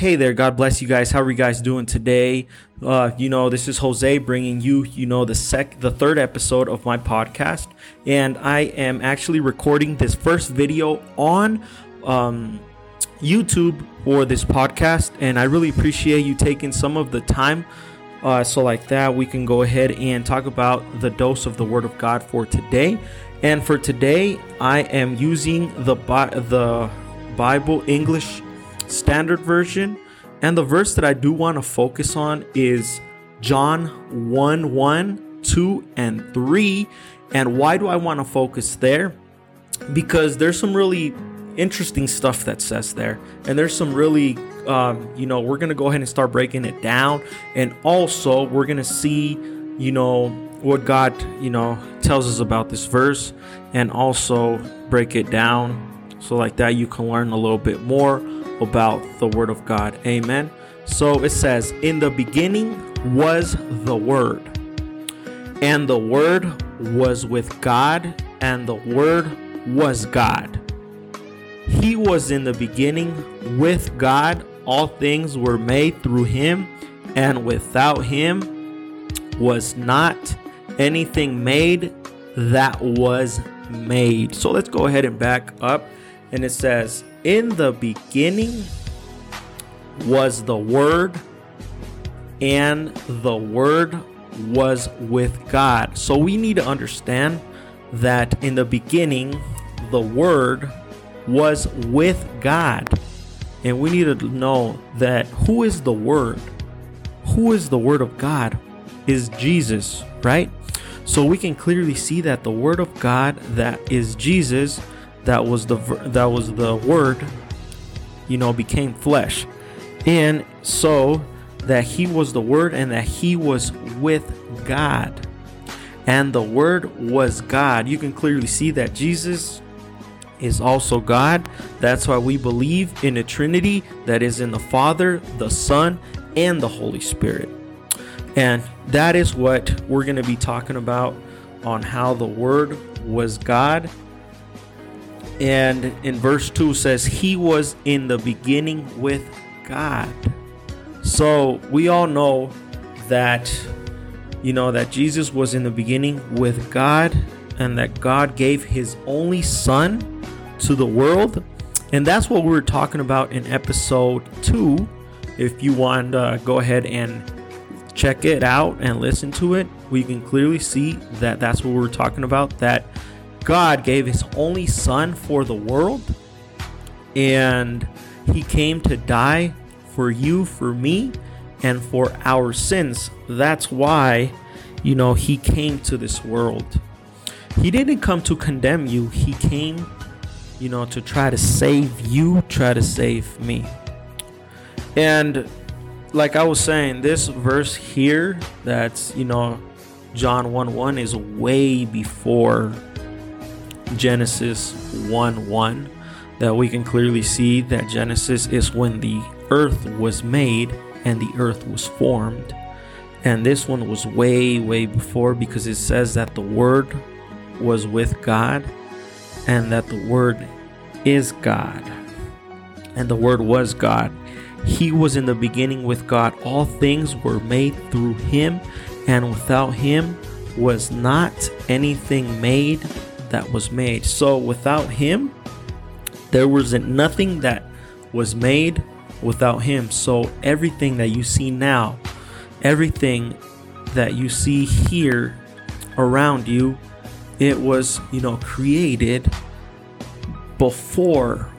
Hey there, God bless you guys. How are you guys doing today? Uh, you know, this is Jose bringing you, you know, the sec, the third episode of my podcast, and I am actually recording this first video on um, YouTube for this podcast, and I really appreciate you taking some of the time. Uh, so, like that, we can go ahead and talk about the dose of the Word of God for today. And for today, I am using the the Bible English Standard Version. And the verse that I do want to focus on is John 1 1, 2, and 3. And why do I want to focus there? Because there's some really interesting stuff that says there. And there's some really, um, you know, we're going to go ahead and start breaking it down. And also, we're going to see, you know, what God, you know, tells us about this verse and also break it down so like that you can learn a little bit more about the word of God. Amen. So it says, "In the beginning was the word, and the word was with God, and the word was God. He was in the beginning with God. All things were made through him, and without him was not anything made that was made. So let's go ahead and back up. And it says, In the beginning was the Word, and the Word was with God. So we need to understand that in the beginning, the Word was with God. And we need to know that who is the Word? Who is the Word of God? Is Jesus, right? So we can clearly see that the word of God that is Jesus that was the that was the word you know became flesh. And so that he was the word and that he was with God. And the word was God. You can clearly see that Jesus is also God. That's why we believe in a Trinity that is in the Father, the Son, and the Holy Spirit. And that is what we're going to be talking about on how the Word was God. And in verse 2 says, He was in the beginning with God. So we all know that, you know, that Jesus was in the beginning with God and that God gave His only Son to the world. And that's what we were talking about in episode 2. If you want to uh, go ahead and check it out and listen to it, we can clearly see that that's what we're talking about. That God gave his only son for the world, and he came to die for you, for me, and for our sins. That's why, you know, he came to this world. He didn't come to condemn you, he came, you know, to try to save you, try to save me. And like I was saying, this verse here, that's, you know, John 1 1 is way before Genesis 1 1. That we can clearly see that Genesis is when the earth was made and the earth was formed. And this one was way, way before because it says that the Word was with God and that the Word is God. And the Word was God. He was in the beginning with God. All things were made through him, and without him was not anything made that was made. So without him, there wasn't nothing that was made without him. So everything that you see now, everything that you see here around you, it was, you know, created before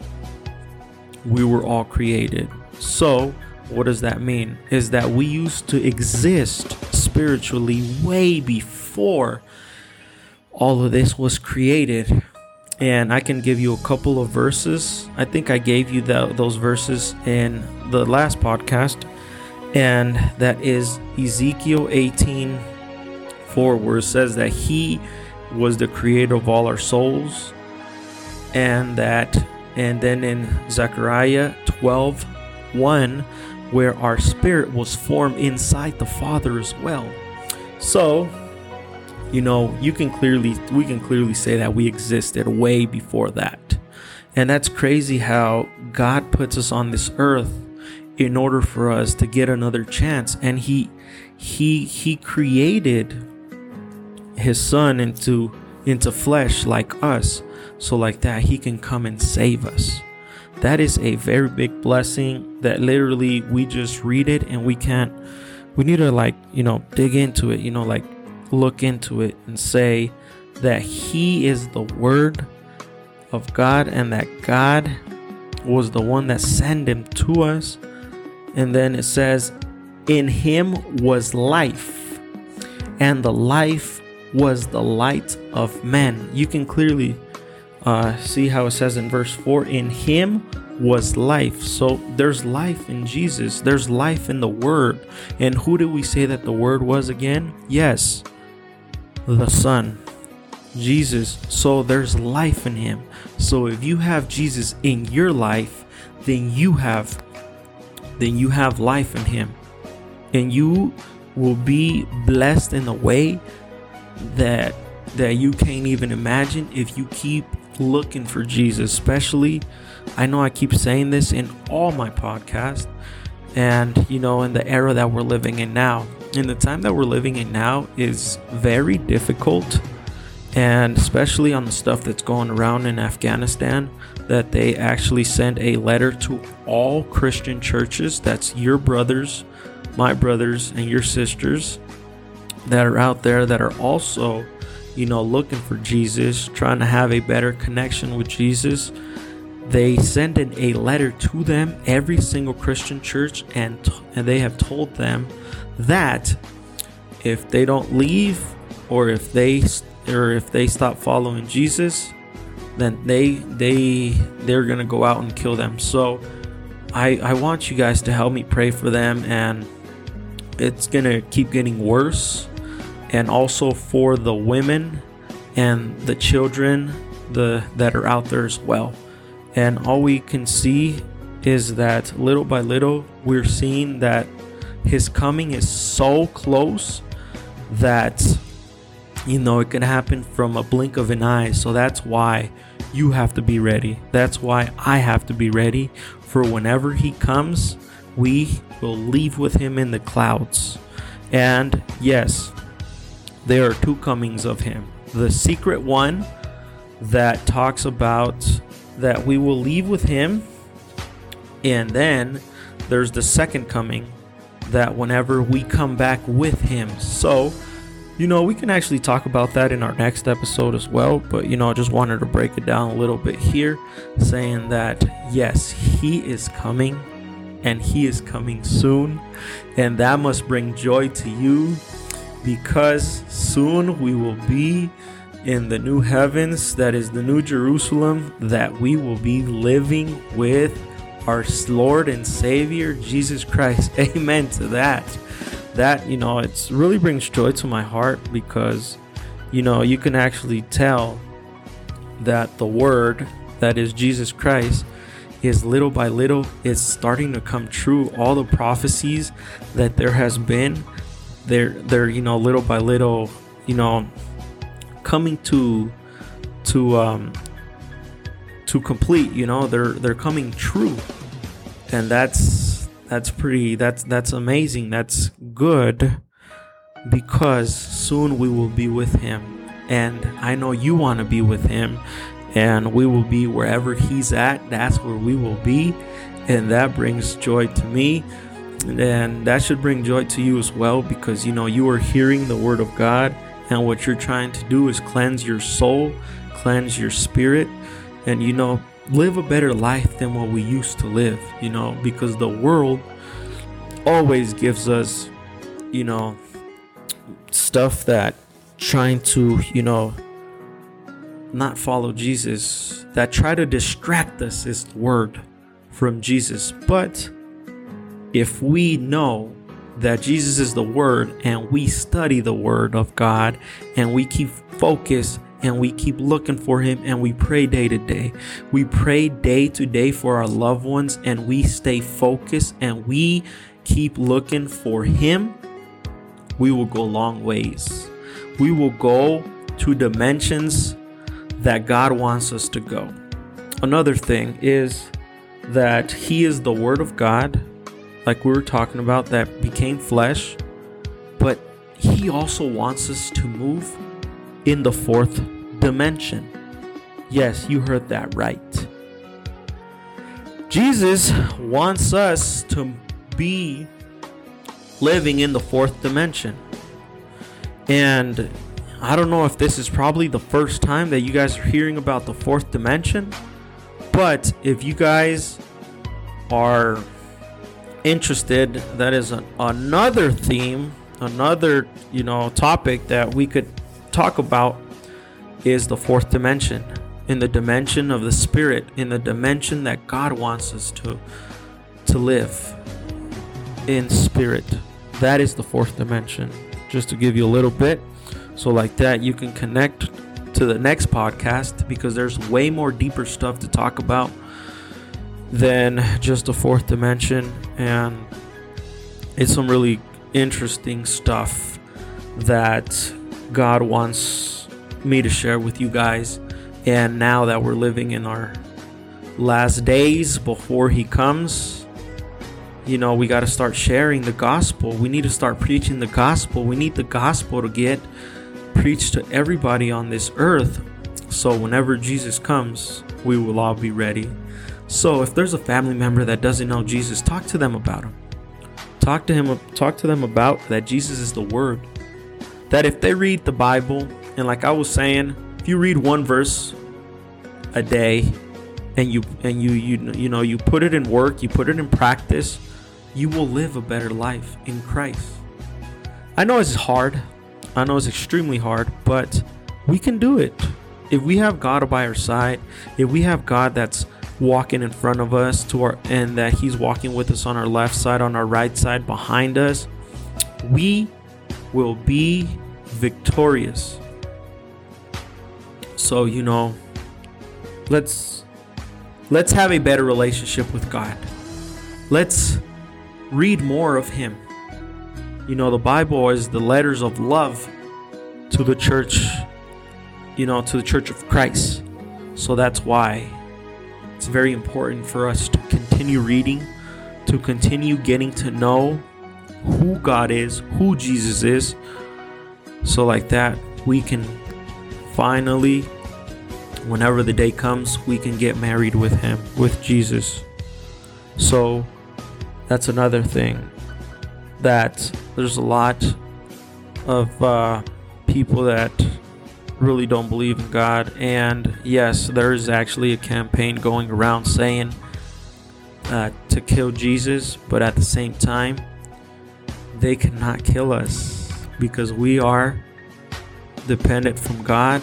we were all created. So, what does that mean? Is that we used to exist spiritually way before all of this was created. And I can give you a couple of verses. I think I gave you the, those verses in the last podcast. And that is Ezekiel 18 4, where it says that He was the creator of all our souls. And that, and then in Zechariah 12 1 where our spirit was formed inside the Father as well. So, you know, you can clearly we can clearly say that we existed way before that. And that's crazy how God puts us on this earth in order for us to get another chance and he he he created his son into into flesh like us so like that he can come and save us that is a very big blessing that literally we just read it and we can't we need to like you know dig into it you know like look into it and say that he is the word of god and that god was the one that sent him to us and then it says in him was life and the life was the light of men you can clearly uh, see how it says in verse 4 in him was life. So there's life in Jesus, there's life in the Word. And who did we say that the Word was again? Yes, the Son, Jesus. So there's life in him. So if you have Jesus in your life, then you have then you have life in him. And you will be blessed in a way that that you can't even imagine if you keep looking for Jesus, especially I know I keep saying this in all my podcasts and you know in the era that we're living in now. In the time that we're living in now is very difficult and especially on the stuff that's going around in Afghanistan that they actually sent a letter to all Christian churches that's your brothers, my brothers and your sisters that are out there that are also you know, looking for Jesus, trying to have a better connection with Jesus, they send in a letter to them, every single Christian church, and, and they have told them that if they don't leave or if they or if they stop following Jesus, then they they they're gonna go out and kill them. So I I want you guys to help me pray for them and it's gonna keep getting worse and also for the women and the children the that are out there as well. And all we can see is that little by little we're seeing that his coming is so close that you know it can happen from a blink of an eye. So that's why you have to be ready. That's why I have to be ready for whenever he comes, we will leave with him in the clouds. And yes, there are two comings of him. The secret one that talks about that we will leave with him, and then there's the second coming that whenever we come back with him. So, you know, we can actually talk about that in our next episode as well, but you know, I just wanted to break it down a little bit here, saying that yes, he is coming and he is coming soon, and that must bring joy to you because soon we will be in the new heavens, that is the new Jerusalem, that we will be living with our Lord and Savior Jesus Christ. Amen to that. That, you know, it really brings joy to my heart because, you know, you can actually tell that the Word, that is Jesus Christ, is little by little, it's starting to come true. All the prophecies that there has been they're they're you know little by little you know coming to to um to complete you know they're they're coming true. And that's that's pretty that's that's amazing. That's good because soon we will be with him. And i know you want to be with him. And we will be wherever he's at. That's where we will be. And that brings joy to me. And that should bring joy to you as well because you know you are hearing the word of God and what you're trying to do is cleanse your soul, cleanse your spirit and you know live a better life than what we used to live, you know, because the world always gives us you know stuff that trying to, you know, not follow Jesus that try to distract us is the word from Jesus. But if we know that Jesus is the Word and we study the Word of God and we keep focused and we keep looking for Him and we pray day to day, we pray day to day for our loved ones and we stay focused and we keep looking for Him, we will go long ways. We will go to dimensions that God wants us to go. Another thing is that He is the Word of God like we were talking about, that became flesh, but he also wants us to move in the fourth dimension. Yes, you heard that right. Jesus wants us to be living in the fourth dimension. And I don't know if this is probably the first time that you guys are hearing about the fourth dimension, but if you guys are interested, that is an, another theme, another, you know, topic that we could talk about is the fourth dimension. In the dimension of the spirit, in the dimension that God wants us to to live in spirit. That is the fourth dimension. Just to give you a little bit so like that you can connect to the next podcast because there's way more deeper stuff to talk about than just the fourth dimension and it's some really interesting stuff that God wants me to share with you guys. And now that we're living in our last days before he comes you know we got to start sharing the gospel. We need to start preaching the gospel. We need the gospel to get preached to everybody on this earth. So whenever Jesus comes we will all be ready so if there's a family member that doesn't know Jesus, talk to them about him. Talk to him talk to them about that Jesus is the word. That if they read the Bible and like I was saying, if you read one verse a day and you and you you you know, you put it in work, you put it in practice, you will live a better life in Christ. I know it's hard. I know it's extremely hard, but we can do it. If we have God by our side, if we have God that's walking in front of us to our and that he's walking with us on our left side on our right side behind us we will be victorious. So you know let's let's have a better relationship with god. Let's read more of him. You know the bible is the letters of love to the church you know to the church of christ. So that's why it's very important for us to continue reading, to continue getting to know who God is, who Jesus is. So, like that, we can finally, whenever the day comes, we can get married with Him, with Jesus. So, that's another thing that there's a lot of uh, people that really don't believe in God. And yes, there is actually a campaign going around saying uh, to kill Jesus, but at the same time, they cannot kill us because we are dependent from God.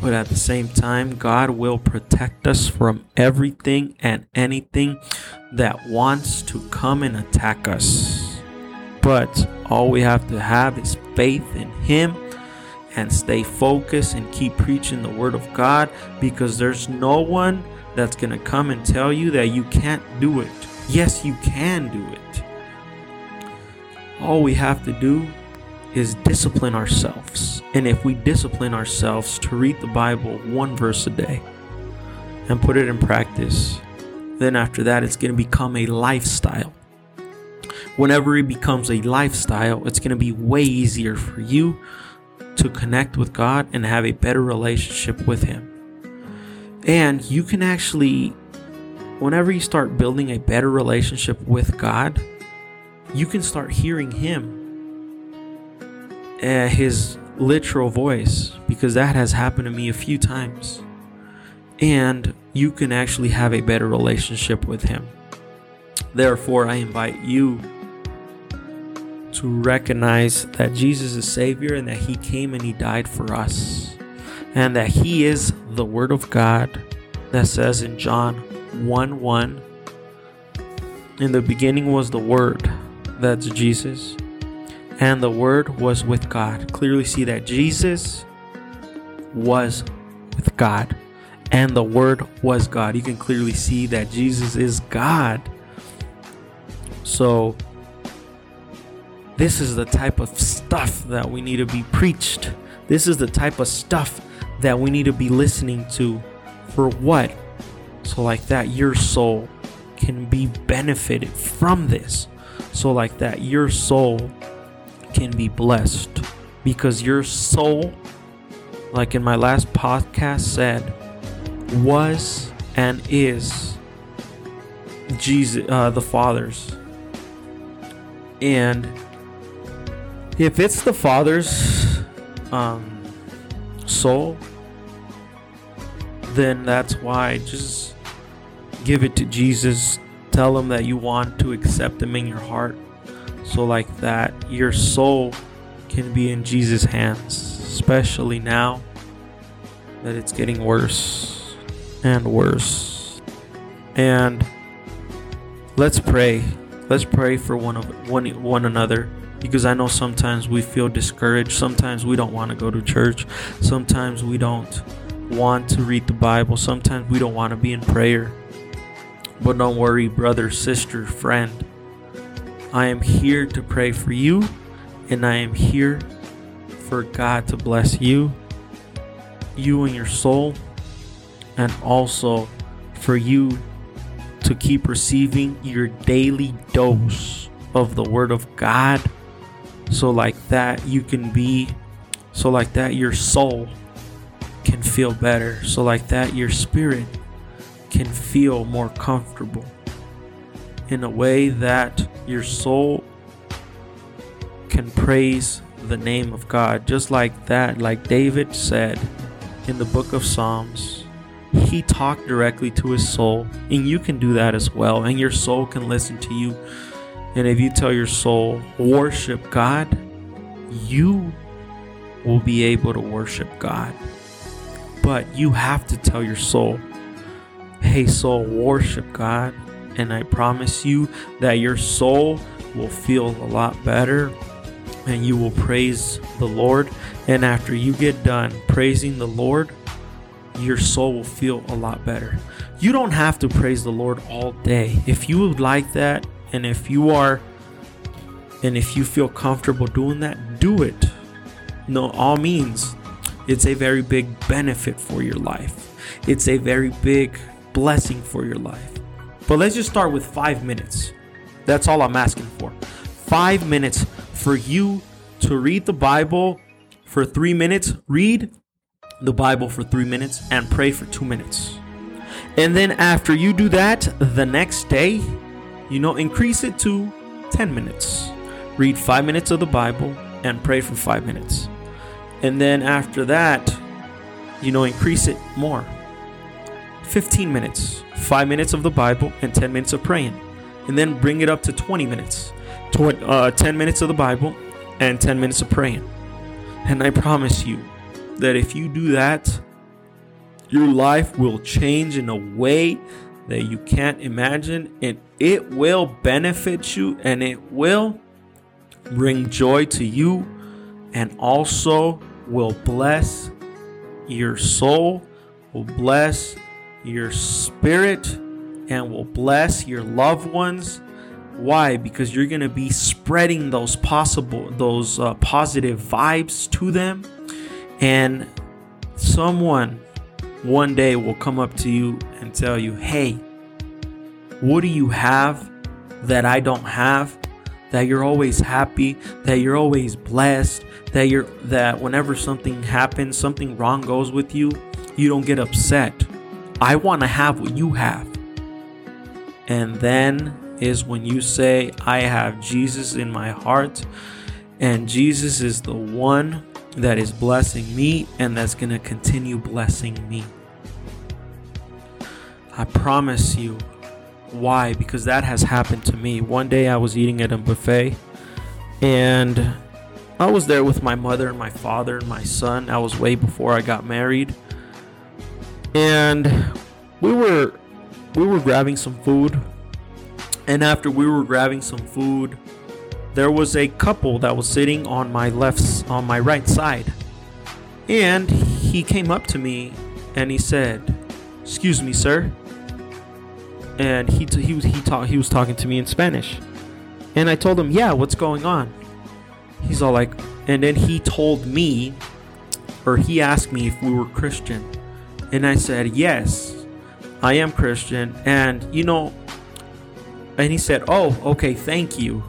But at the same time, God will protect us from everything and anything that wants to come and attack us. But all we have to have is faith in Him and stay focused and keep preaching the word of God because there's no one that's going to come and tell you that you can't do it. Yes, you can do it. All we have to do is discipline ourselves. And if we discipline ourselves to read the Bible one verse a day and put it in practice, then after that, it's going to become a lifestyle. Whenever it becomes a lifestyle, it's going to be way easier for you to connect with God and have a better relationship with Him. And you can actually, whenever you start building a better relationship with God, you can start hearing Him, uh, His literal voice, because that has happened to me a few times. And you can actually have a better relationship with Him. Therefore, I invite you to recognize that Jesus is Savior and that He came and He died for us. And that He is the Word of God that says in John 1 1 In the beginning was the Word, that's Jesus, and the Word was with God. Clearly see that Jesus was with God and the Word was God. You can clearly see that Jesus is God. So, this is the type of stuff that we need to be preached. This is the type of stuff that we need to be listening to. For what? So, like that, your soul can be benefited from this. So, like that, your soul can be blessed because your soul, like in my last podcast said, was and is Jesus, uh, the Father's. And if it's the Father's um, soul, then that's why just give it to Jesus. Tell him that you want to accept him in your heart. So, like that, your soul can be in Jesus' hands, especially now that it's getting worse and worse. And let's pray. Let's pray for one of one one another because I know sometimes we feel discouraged. Sometimes we don't want to go to church. Sometimes we don't want to read the Bible. Sometimes we don't want to be in prayer. But don't worry, brother, sister, friend. I am here to pray for you, and I am here for God to bless you, you and your soul, and also for you to keep receiving your daily dose of the Word of God. So, like that, you can be, so, like that, your soul can feel better. So, like that, your spirit can feel more comfortable in a way that your soul can praise the name of God. Just like that, like David said in the book of Psalms, he talked directly to his soul, and you can do that as well, and your soul can listen to you. And if you tell your soul, worship God, you will be able to worship God. But you have to tell your soul, hey, soul, worship God. And I promise you that your soul will feel a lot better and you will praise the Lord. And after you get done praising the Lord, your soul will feel a lot better. You don't have to praise the Lord all day. If you would like that, and if you are, and if you feel comfortable doing that, do it. No, all means, it's a very big benefit for your life. It's a very big blessing for your life. But let's just start with five minutes. That's all I'm asking for. Five minutes for you to read the Bible for three minutes. Read the Bible for three minutes and pray for two minutes. And then after you do that, the next day, you know, increase it to 10 minutes. Read five minutes of the Bible and pray for five minutes. And then after that, you know, increase it more. 15 minutes, five minutes of the Bible and 10 minutes of praying. And then bring it up to 20 minutes, Tw- uh, 10 minutes of the Bible and 10 minutes of praying. And I promise you that if you do that, your life will change in a way that you can't imagine, and it will benefit you and it will bring joy to you and also will bless your soul, will bless your spirit, and will bless your loved ones. Why? Because you're gonna be spreading those possible, those uh, positive vibes to them, and someone one day will come up to you and tell you, "Hey, what do you have that I don't have?" That you're always happy, that you're always blessed, that you're that whenever something happens, something wrong goes with you, you don't get upset. I want to have what you have. And then is when you say, I have Jesus in my heart, and Jesus is the one that is blessing me and that's going to continue blessing me. I promise you. Why? Because that has happened to me. One day I was eating at a buffet and I was there with my mother and my father and my son. I was way before I got married. And we were we were grabbing some food. And after we were grabbing some food, there was a couple that was sitting on my left on my right side. And he came up to me and he said, "Excuse me, sir." And he t- he was he talk he was talking to me in Spanish. And I told him, "Yeah, what's going on?" He's all like, and then he told me or he asked me if we were Christian. And I said, "Yes, I am Christian." And you know, and he said, "Oh, okay, thank you."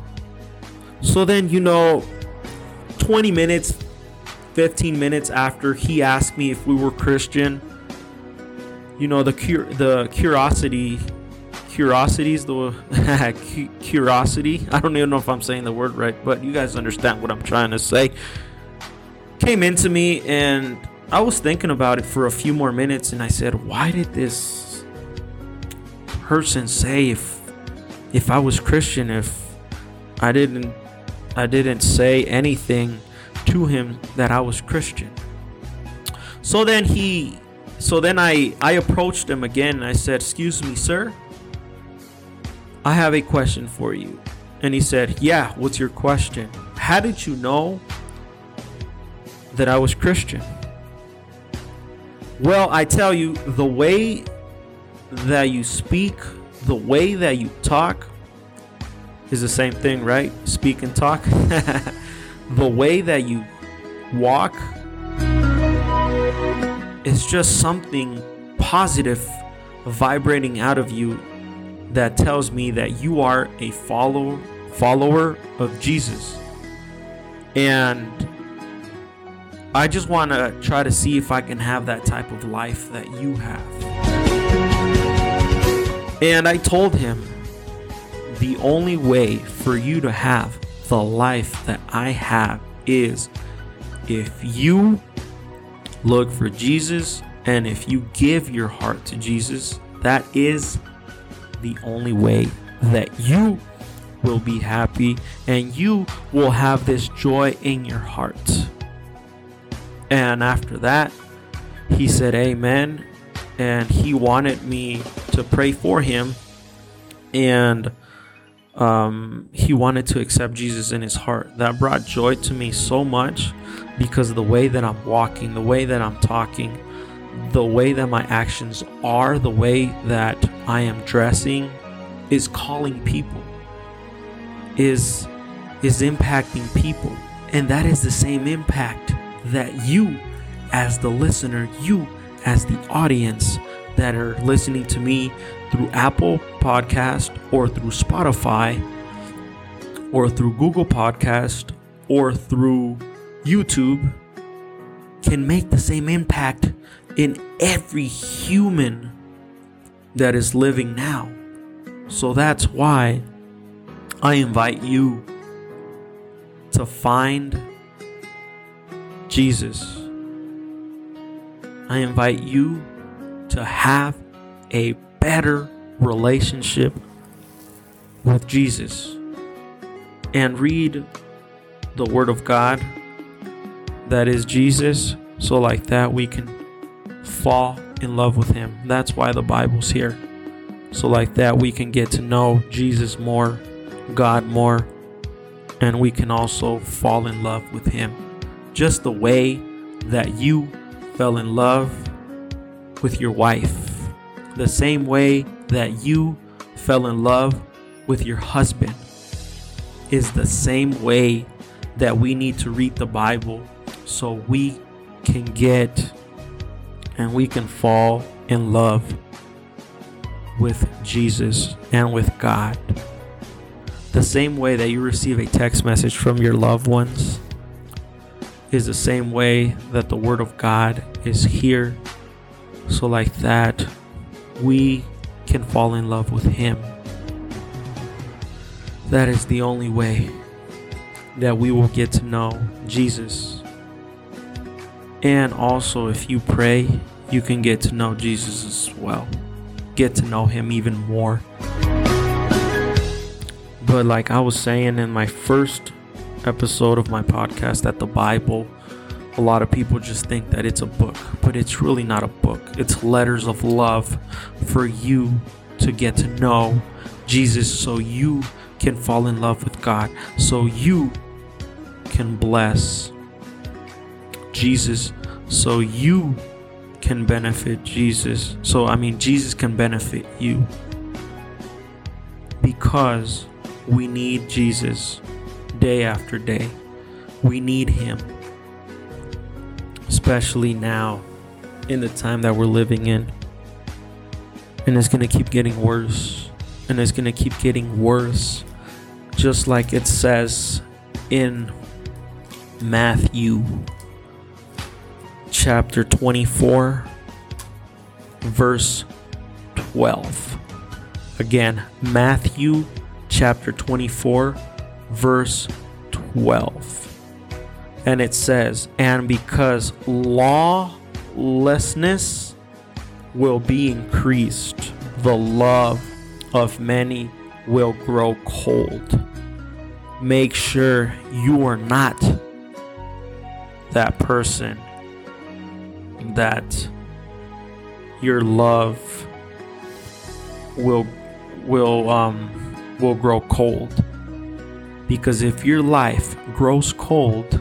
So then, you know, 20 minutes, 15 minutes after he asked me if we were Christian, you know, the cur- the curiosity curiosities the curiosity? I don't even know if i'm saying the word right but you guys understand what i'm trying to say. Came into me and i was thinking about it for a few more minutes and i said why did this person say if if i was christian if i didn't i didn't say anything to him that i was christian? So then he so then i i approached him again and i said excuse me sir I have a question for you. And he said, Yeah, what's your question? How did you know that I was Christian? Well, I tell you, the way that you speak, the way that you talk is the same thing, right? Speak and talk. the way that you walk is just something positive vibrating out of you that tells me that you are a follower follower of Jesus. And I just want to try to see if I can have that type of life that you have. And I told him the only way for you to have the life that I have is if you look for Jesus and if you give your heart to Jesus, that is the only way that you will be happy and you will have this joy in your heart. And after that, he said, Amen. And he wanted me to pray for him. And um, he wanted to accept Jesus in his heart. That brought joy to me so much because the way that I'm walking, the way that I'm talking, the way that my actions are, the way that I am dressing is calling people. Is is impacting people. And that is the same impact that you as the listener, you as the audience that are listening to me through Apple Podcast or through Spotify or through Google Podcast or through YouTube can make the same impact in every human that is living now. So that's why I invite you to find Jesus. I invite you to have a better relationship with Jesus and read the Word of God that is Jesus so, like that, we can fall in love with Him. That's why the Bible's here. So, like that, we can get to know Jesus more, God more, and we can also fall in love with Him. Just the way that you fell in love with your wife, the same way that you fell in love with your husband, is the same way that we need to read the Bible so we can get and we can fall in love with Jesus and with God. The same way that you receive a text message from your loved ones is the same way that the Word of God is here. So, like that, we can fall in love with Him. That is the only way that we will get to know Jesus and also, if you pray, you can get to know Jesus as well. Get to know Him even more. But, like I was saying in my first episode of my podcast, that the Bible, a lot of people just think that it's a book, but it's really not a book. It's letters of love for you to get to know Jesus so you can fall in love with God, so you can bless Jesus so you can benefit Jesus. So, I mean, Jesus can benefit you because we need Jesus day after day. We need Him, especially now in the time that we're living in. And it's going to keep getting worse and it's going to keep getting worse. Just like it says in Matthew chapter 24, verse 12. Again, Matthew chapter 24, verse 12. And it says, And because lawlessness will be increased, the love of many will grow cold. Make sure you are not that person that your love will will um will grow cold. Because if your life grows cold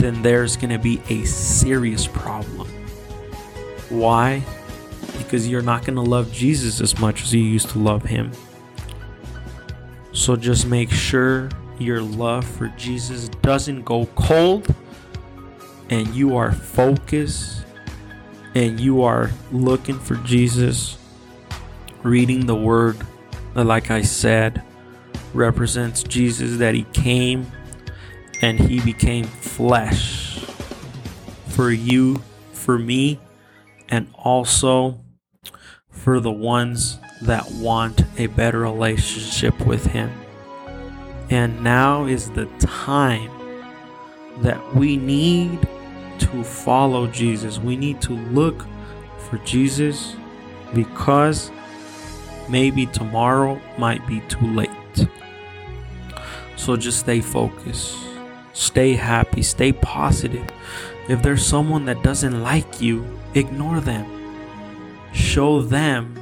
then there's going to be a serious problem. Why? Because you're not going to love Jesus as much as you used to love him. So just make sure your love for Jesus doesn't go cold and you are focused and you are looking for Jesus, reading the word that, like I said, represents Jesus that he came and he became flesh for you, for me, and also for the ones that want a better relationship with him. And now is the time that we need to follow Jesus. We need to look for Jesus because maybe tomorrow might be too late. So just stay focused, stay happy, stay positive. If there's someone that doesn't like you, ignore them. Show them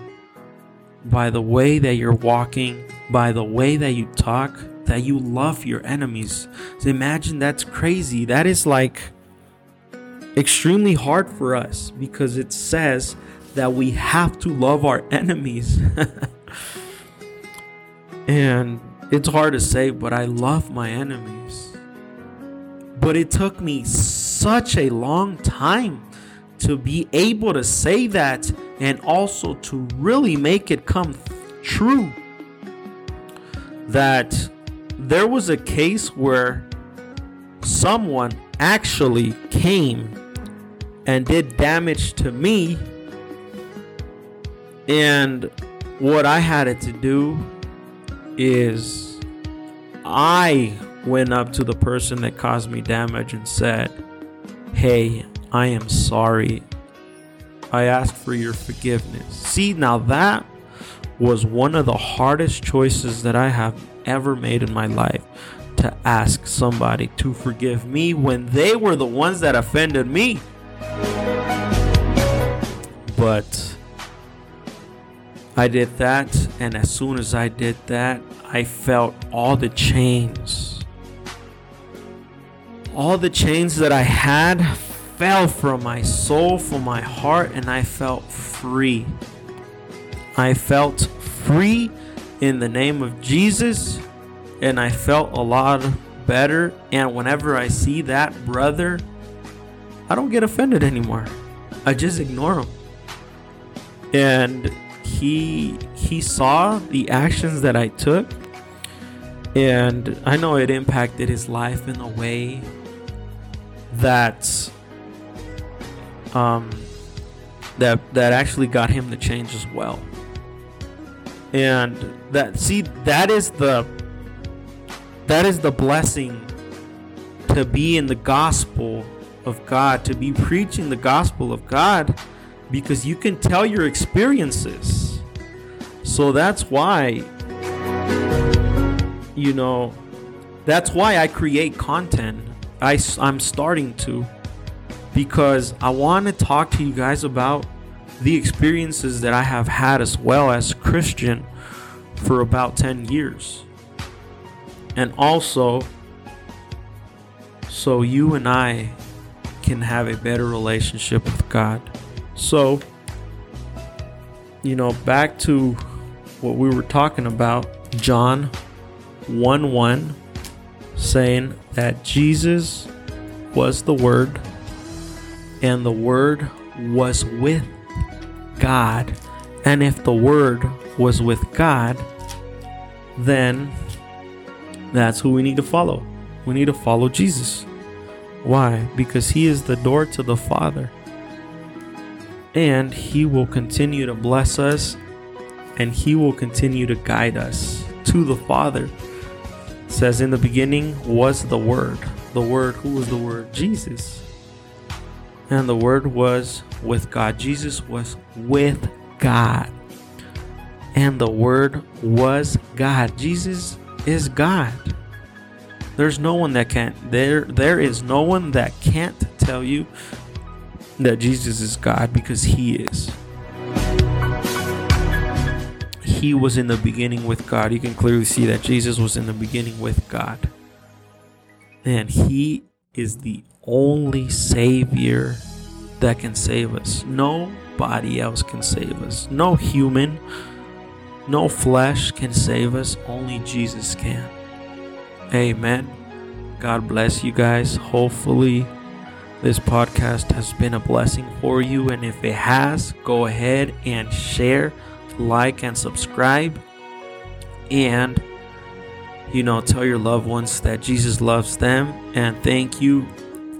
by the way that you're walking, by the way that you talk, that you love your enemies. So imagine that's crazy. That is like extremely hard for us because it says that we have to love our enemies. and it's hard to say, but I love my enemies. But it took me such a long time to be able to say that and also to really make it come true. That there was a case where someone actually came and did damage to me. And what I had to do is I went up to the person that caused me damage and said, Hey, I am sorry. I ask for your forgiveness. See, now that was one of the hardest choices that I have ever made in my life to ask somebody to forgive me when they were the ones that offended me. But I did that, and as soon as I did that, I felt all the chains. All the chains that I had fell from my soul, from my heart, and I felt free. I felt free in the name of Jesus and I felt a lot better. And whenever I see that brother, I don't get offended anymore. I just ignore him. And he he saw the actions that I took and I know it impacted his life in a way that um that that actually got him to change as well. And that see that is the that is the blessing to be in the gospel of God, to be preaching the gospel of God, because you can tell your experiences. So that's why, you know, that's why I create content. I, I'm starting to, because I want to talk to you guys about the experiences that I have had as well as Christian for about 10 years and also so you and I can have a better relationship with God. So, you know, back to what we were talking about, John 1 1 saying that Jesus was the Word and the Word was with God. And if the Word was with God, then that's who we need to follow. We need to follow Jesus. Why? Because he is the door to the Father. And he will continue to bless us and he will continue to guide us to the Father. It says in the beginning was the Word. The Word, who was the Word? Jesus. And the Word was with God. Jesus was with God. And the Word was God. Jesus is God. There's no one that can't there there is no one that can't tell you that Jesus is God because he is. He was in the beginning with God. You can clearly see that Jesus was in the beginning with God. And he is the only savior that can save us. Nobody else can save us. No human, no flesh can save us. Only Jesus can. Amen. God bless you guys. Hopefully, this podcast has been a blessing for you. And if it has, go ahead and share, like, and subscribe. And, you know, tell your loved ones that Jesus loves them. And thank you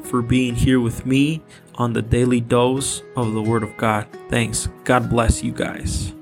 for being here with me on the daily dose of the Word of God. Thanks. God bless you guys.